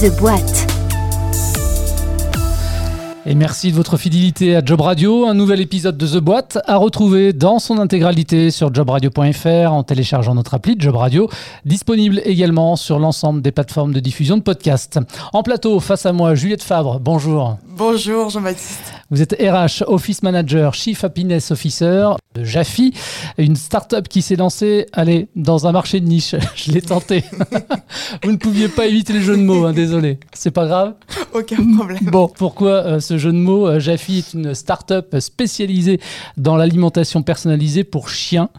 The Boîte. Et merci de votre fidélité à Job Radio. Un nouvel épisode de The Boîte à retrouver dans son intégralité sur jobradio.fr en téléchargeant notre appli Job Radio, disponible également sur l'ensemble des plateformes de diffusion de podcasts. En plateau, face à moi, Juliette Fabre. Bonjour. Bonjour Jean-Baptiste. Vous êtes RH, Office Manager, Chief Happiness Officer de Jaffi, une start-up qui s'est lancée, allez, dans un marché de niche. Je l'ai tenté. Vous ne pouviez pas éviter le jeu de mots, hein, désolé. C'est pas grave Aucun problème. Bon, pourquoi euh, ce jeu de mots Euh, Jaffi est une start-up spécialisée dans l'alimentation personnalisée pour chiens,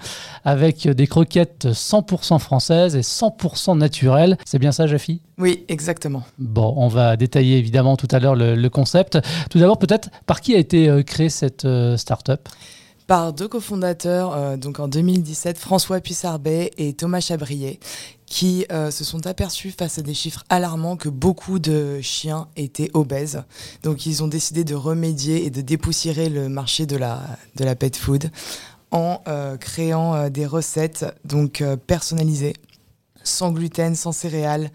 avec des croquettes 100% françaises et 100% naturelles. C'est bien ça, Jaffi Oui, exactement. Bon, on va détailler évidemment tout à l'heure le, le concept. Tout d'abord, peut-être, par qui a été euh, créée cette euh, start-up? Par deux cofondateurs, euh, donc en 2017, François Puissarbet et Thomas Chabrier, qui se sont aperçus face à des chiffres alarmants que beaucoup de chiens étaient obèses. Donc ils ont décidé de remédier et de dépoussiérer le marché de la, de la pet food en créant des recettes donc personnalisées, sans gluten, sans céréales,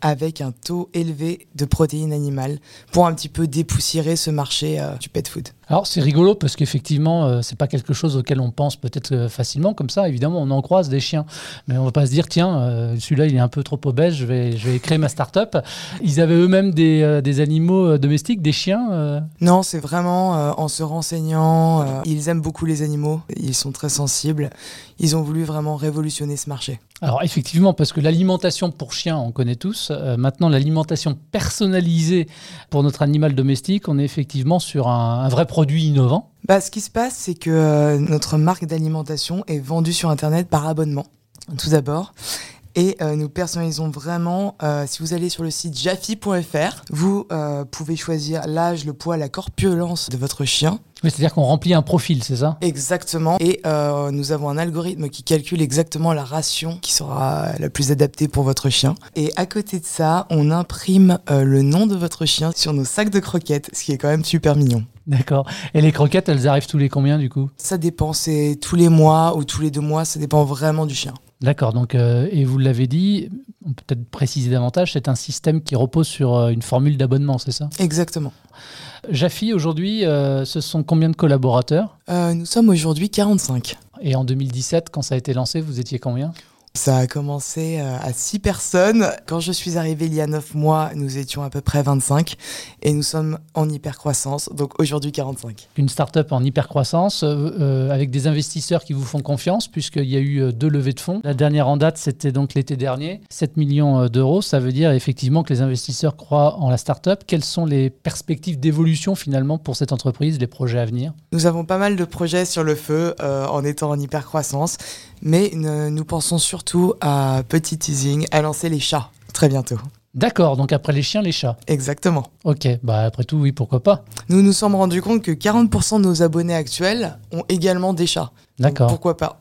avec un taux élevé de protéines animales pour un petit peu dépoussiérer ce marché euh, du pet food. Alors c'est rigolo parce qu'effectivement euh, c'est pas quelque chose auquel on pense peut-être euh, facilement comme ça. Évidemment on en croise des chiens, mais on va pas se dire tiens euh, celui-là il est un peu trop obèse, je vais je vais créer ma start-up. Ils avaient eux-mêmes des, euh, des animaux domestiques, des chiens. Non, c'est vraiment en se renseignant. ils aiment beaucoup les animaux, ils sont très sensibles. Ils ont voulu vraiment révolutionner ce marché. Alors effectivement parce que l'alimentation pour chiens on connaît tous. Maintenant l'alimentation personnalisée pour notre animal domestique, on est effectivement sur un, un vrai Bah, ce qui se passe, c'est que euh, notre marque d'alimentation est vendue sur Internet par abonnement, tout d'abord. Et euh, nous personnalisons vraiment, euh, si vous allez sur le site jaffi.fr, vous euh, pouvez choisir l'âge, le poids, la corpulence de votre chien. Oui, C'est-à-dire qu'on remplit un profil, c'est ça? Exactement. Et euh, nous avons un algorithme qui calcule exactement la ration qui sera la plus adaptée pour votre chien. Et à côté de ça, on imprime euh, le nom de votre chien sur nos sacs de croquettes, ce qui est quand même super mignon. D'accord. Et les croquettes, elles arrivent tous les combien du coup? Ça dépend, c'est tous les mois ou tous les deux mois, ça dépend vraiment du chien. D'accord, donc, euh, et vous l'avez dit, on peut peut-être préciser davantage, c'est un système qui repose sur euh, une formule d'abonnement, c'est ça? Exactement. Jaffi, aujourd'hui, euh, ce sont combien de collaborateurs? Nous sommes aujourd'hui 45. Et en 2017, quand ça a été lancé, vous étiez combien? Ça a commencé euh, à 6 personnes. Quand je suis arrivée il y a 9 mois, nous étions à peu près 25. Et nous sommes en hyper croissance, donc aujourd'hui 45. Une start-up en hyper-croissance, euh, euh, avec des investisseurs qui vous font confiance, puisqu'il y a eu euh, deux levées de fonds. La dernière en date, c'était donc l'été dernier, 7 millions d'euros. Ça veut dire effectivement que les investisseurs croient en la start-up. Quelles sont les perspectives d'évolution finalement pour cette entreprise, les projets à venir? Nous avons pas mal de projets sur le feu euh, en étant en hyper croissance, mais nous pensons surtout à petit teasing, à lancer les chats très bientôt. D'accord, donc après les chiens, les chats. Exactement. Ok, bah après tout, oui, pourquoi pas. Nous nous sommes rendus compte que 40% de nos abonnés actuels ont également des chats. D'accord. Pourquoi pas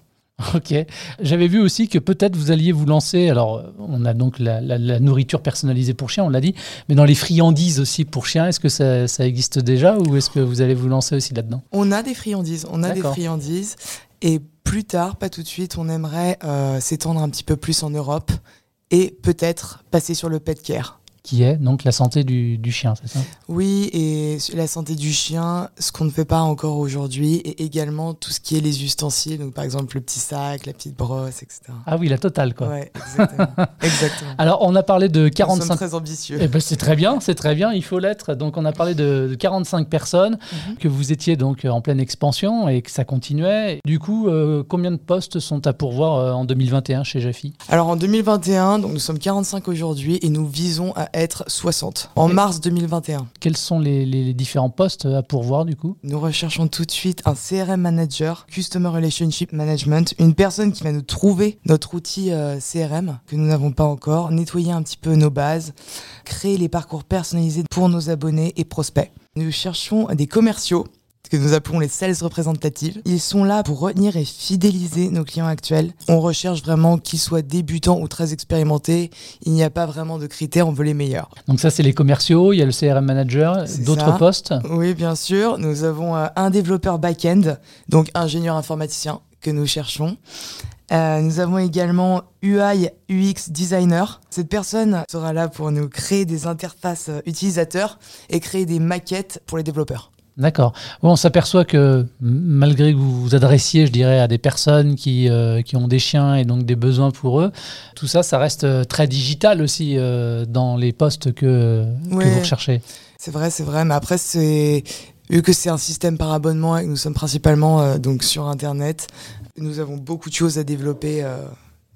Ok. J'avais vu aussi que peut-être vous alliez vous lancer. Alors, on a donc la, la- la nourriture personnalisée pour chiens, on l'a dit, mais dans les friandises aussi pour chiens, est-ce que ça, ça existe déjà ou est-ce que vous allez vous lancer aussi là-dedans? On a des friandises, on a des friandises. Et plus tard, pas tout de suite, on aimerait euh, s'étendre un petit peu plus en Europe et peut-être passer sur le pet care. Qui est donc la santé du, du chien, c'est ça? Oui, et la santé du chien, ce qu'on ne fait pas encore aujourd'hui, et également tout ce qui est les ustensiles, donc par exemple le petit sac, la petite brosse, etc. Ah oui, la totale, quoi. Ouais, exactement. exactement. Alors, on a parlé de Nous sommes 45. très ambitieux. Eh ben, c'est très bien, c'est très bien, il faut l'être. Donc, on a parlé de, de 45 personnes, Mhm. que vous étiez donc en pleine expansion et que ça continuait. Du coup, euh, combien de postes sont à pourvoir euh, en 2021 chez Jaffi? Alors en 2021, donc nous sommes 45 aujourd'hui et nous visons à être 60 en mars 2021. Quels sont les, les- les différents postes à pourvoir du coup? Nous recherchons tout de suite un CRM manager, Customer Relationship Management, une personne qui va nous trouver notre outil euh, CRM que nous n'avons pas encore, nettoyer un petit peu nos bases, créer les parcours personnalisés pour nos abonnés et prospects. Nous cherchons des commerciaux que nous appelons les sales représentatives. Ils sont là pour retenir et fidéliser nos clients actuels. On recherche vraiment qu'ils soient débutants ou très expérimentés. Il n'y a pas vraiment de critères, on veut les meilleurs. Donc ça, c'est les commerciaux, il y a le CRM manager, d'autres postes. Oui, bien sûr. Nous avons euh, un développeur back-end, donc ingénieur informaticien que nous cherchons. Euh, nous avons également UI UX designer. Cette personne sera là pour nous créer des interfaces euh, utilisateurs et créer des maquettes pour les développeurs. D'accord. Bon, on s'aperçoit que malgré que vous vous adressiez, je dirais, à des personnes qui, euh, qui ont des chiens et donc des besoins pour eux, tout ça, ça reste euh, très digital aussi euh, dans les postes que, Ouais. que vous recherchez. C'est vrai, c'est vrai, mais après, c'est vu que c'est un système par abonnement et que nous sommes principalement euh, donc sur Internet, nous avons beaucoup de choses à développer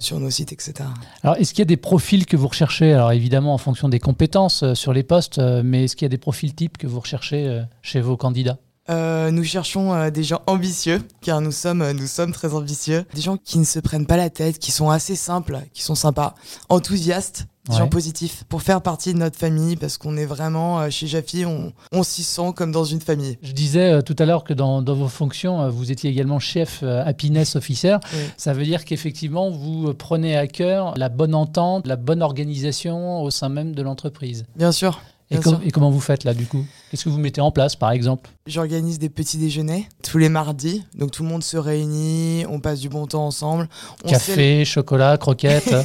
sur nos sites, etc. Alors, est-ce qu'il y a des profils que vous recherchez? Alors, évidemment, en fonction des compétences euh, sur les postes, euh, mais est-ce qu'il y a des profils types que vous recherchez euh, chez vos candidats? Euh, nous cherchons euh, des gens ambitieux, car nous sommes, euh, nous sommes très ambitieux. Des gens qui ne se prennent pas la tête, qui sont assez simples, qui sont sympas, enthousiastes, des Ouais. gens positifs, pour faire partie de notre famille, parce qu'on est vraiment, chez Jaffi, on, on s'y sent comme dans une famille. Je disais tout à l'heure que dans, dans vos fonctions, vous étiez également chef happiness officer. Oui. Ça veut dire qu'effectivement, vous prenez à cœur la bonne entente, la bonne organisation au sein même de l'entreprise. Bien sûr. Et, com- comment vous faites là du coup? Qu'est-ce que vous mettez en place par exemple? J'organise des petits déjeuners tous les mardis, donc tout le monde se réunit, on passe du bon temps ensemble. On Café, chocolat, croquettes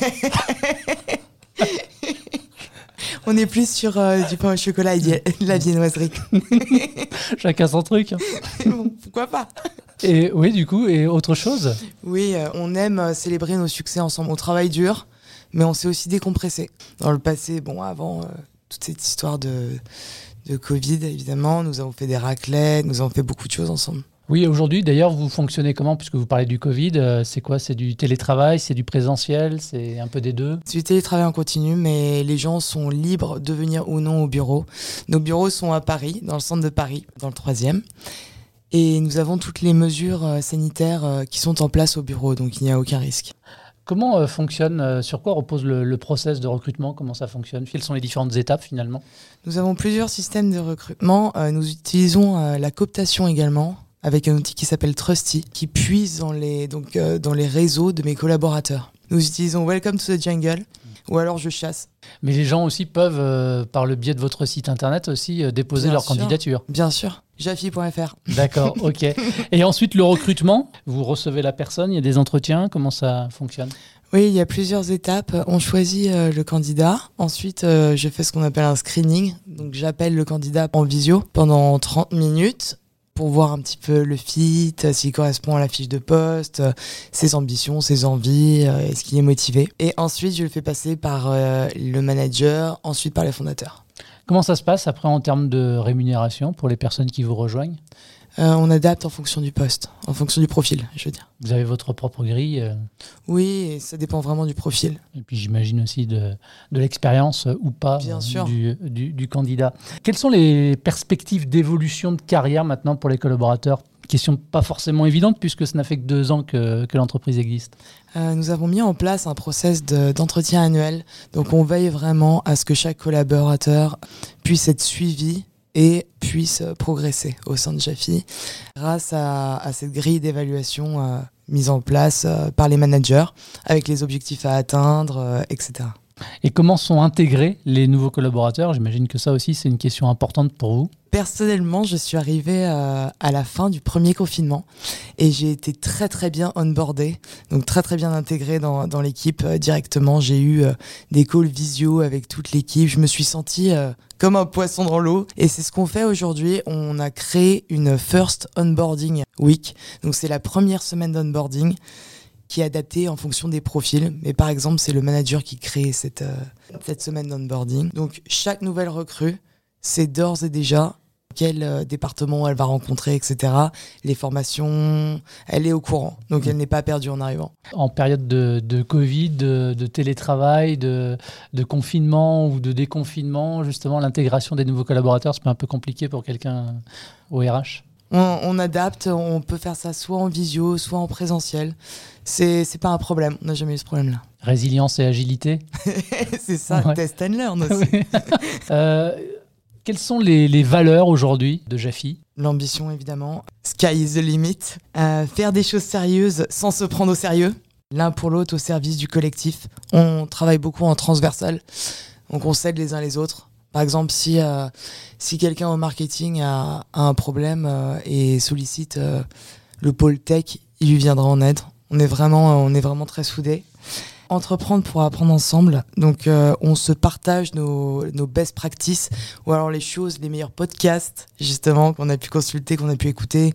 On est plus sur euh, du pain au chocolat et de la viennoiserie. Chacun son truc. Bon, Pourquoi pas? Et oui, du coup, et autre chose? Oui, euh, on aime euh, célébrer nos succès ensemble. On travaille dur, mais on s'est aussi décompressé. Dans le passé, bon, avant euh, toute cette histoire de, de Covid, évidemment, nous avons fait des raclettes, nous avons fait beaucoup de choses ensemble. Oui, aujourd'hui d'ailleurs, vous fonctionnez comment? Puisque vous parlez du Covid, euh, c'est quoi? C'est du télétravail C'est du présentiel C'est un peu des deux? C'est du télétravail en continu, mais les gens sont libres de venir ou non au bureau. Nos bureaux sont à Paris, dans le centre de Paris, dans le troisième. Et nous avons toutes les mesures euh, sanitaires euh, qui sont en place au bureau, donc il n'y a aucun risque. Comment euh, fonctionne, euh, sur quoi repose le, le process de recrutement? Comment ça fonctionne? Quelles sont les différentes étapes finalement? Nous avons plusieurs systèmes de recrutement. Euh, nous utilisons euh, la cooptation également avec un outil qui s'appelle Trusty, qui puise dans les, donc, euh, dans les réseaux de mes collaborateurs. Nous utilisons Welcome to the Jungle, ou alors je chasse. Mais les gens aussi peuvent, par le biais de votre site internet, aussi déposer Bien leur sûr. candidature. Bien sûr, jaffi.fr. D'accord, ok. Et ensuite, le recrutement, vous recevez la personne, il y a des entretiens, comment ça fonctionne? Oui, il y a plusieurs étapes. On choisit euh, le candidat. Ensuite, euh, je fais ce qu'on appelle un screening. Donc, j'appelle le candidat en visio pendant 30 minutes pour voir un petit peu le fit, euh, s'il correspond à la fiche de poste, ses ambitions, ses envies, est-ce qu'il est motivé. Et ensuite, je le fais passer par euh, le manager, ensuite par les fondateurs. Comment ça se passe après en termes de rémunération pour les personnes qui vous rejoignent Euh, on adapte en fonction du poste, en fonction du profil, je veux dire. Vous avez votre propre grille, euh, Oui, et ça dépend vraiment du profil. et puis j'imagine aussi de, de l'expérience euh, ou pas Bien sûr. Du, du- du candidat. Quelles sont les perspectives d'évolution de carrière maintenant pour les collaborateurs? Question pas forcément évidente puisque ça n'a fait que deux ans que, l'entreprise existe. Euh, nous avons mis en place un process de- d'entretien annuel. Donc, on veille vraiment à ce que chaque collaborateur puisse être suivi et puisse progresser au sein de Jaffi grâce à, cette grille d'évaluation euh, mise en place euh, par les managers avec les objectifs à atteindre, etc. Et comment sont intégrés les nouveaux collaborateurs? J'imagine que ça aussi c'est une question importante pour vous. Personnellement, je suis arrivée euh, à la fin du premier confinement et j'ai été très très bien onboardée, donc très très bien intégrée dans, l'équipe euh, directement. J'ai eu euh, des calls visio avec toute l'équipe. Je me suis sentie comme un poisson dans l'eau et c'est ce qu'on fait aujourd'hui. On a créé une First Onboarding Week, donc c'est la première semaine d'onboarding qui est adaptée en fonction des profils. Mais par exemple, c'est le manager qui crée cette, euh, cette semaine d'onboarding. Donc chaque nouvelle recrue c'est d'ores et déjà quel euh, département elle va rencontrer, etc. Les formations, elle est au courant, donc elle n'est pas perdue en arrivant. En période de, de Covid, de, de télétravail, de, de confinement ou de déconfinement, justement l'intégration des nouveaux collaborateurs, c'est un peu compliqué pour quelqu'un au RH On, on adapte, on peut faire ça soit en visio, soit en présentiel. C'est pas un problème, on n'a jamais eu ce problème-là. Résilience et agilité c'est ça, Ouais. test and learn aussi. Euh, Quelles sont les, les valeurs aujourd'hui de Jaffi L'ambition, évidemment. Sky is the limit. Euh, faire des choses sérieuses sans se prendre au sérieux. L'un pour l'autre au service du collectif. On travaille beaucoup en transversal. Donc on s'aide les uns les autres. Par exemple, si, euh, si quelqu'un au marketing a, a un problème euh, et sollicite euh, le pôle tech, il lui viendra en aide. On est vraiment, on est vraiment très soudés. Entreprendre pour apprendre ensemble. Donc, on se partage nos, nos best practices ou alors les choses, les meilleurs podcasts, justement, qu'on a pu consulter, qu'on a pu écouter,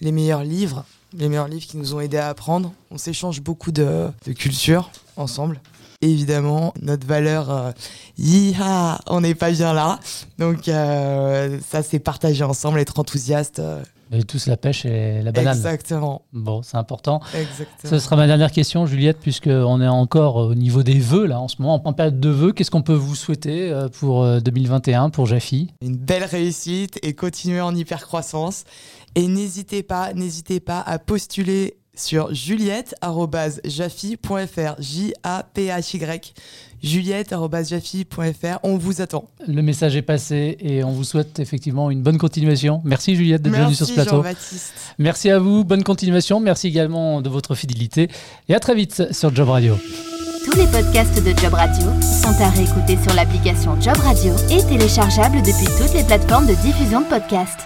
les meilleurs livres, les meilleurs livres qui nous ont aidés à apprendre. On s'échange beaucoup de, de culture ensemble. Évidemment, notre valeur, euh, yiha, on n'est pas bien là. Donc, euh, ça, c'est partager ensemble, être enthousiaste. euh, Et tous la pêche et la banane. Exactement. Bon, c'est important. Exactement. Ce sera ma dernière question, Juliette, puisqu'on est encore au niveau des vœux, là, en ce moment, en période de vœux. Qu'est-ce qu'on peut vous souhaiter euh, pour euh, 2021, pour Jaffi? Une belle réussite et continuer en hypercroissance. Et n'hésitez pas, n'hésitez pas à postuler sur juliette.jaffi.fr. J-A-P-H-Y. Juliette.jaffi.fr. On vous attend. Le message est passé et on vous souhaite effectivement une bonne continuation. Merci Juliette d'être venue sur ce Merci plateau. Jean-Baptiste. Merci à vous, bonne continuation. Merci également de votre fidélité et à très vite sur Job Radio. Tous les podcasts de Job Radio sont à réécouter sur l'application Job Radio et téléchargeables depuis toutes les plateformes de diffusion de podcasts.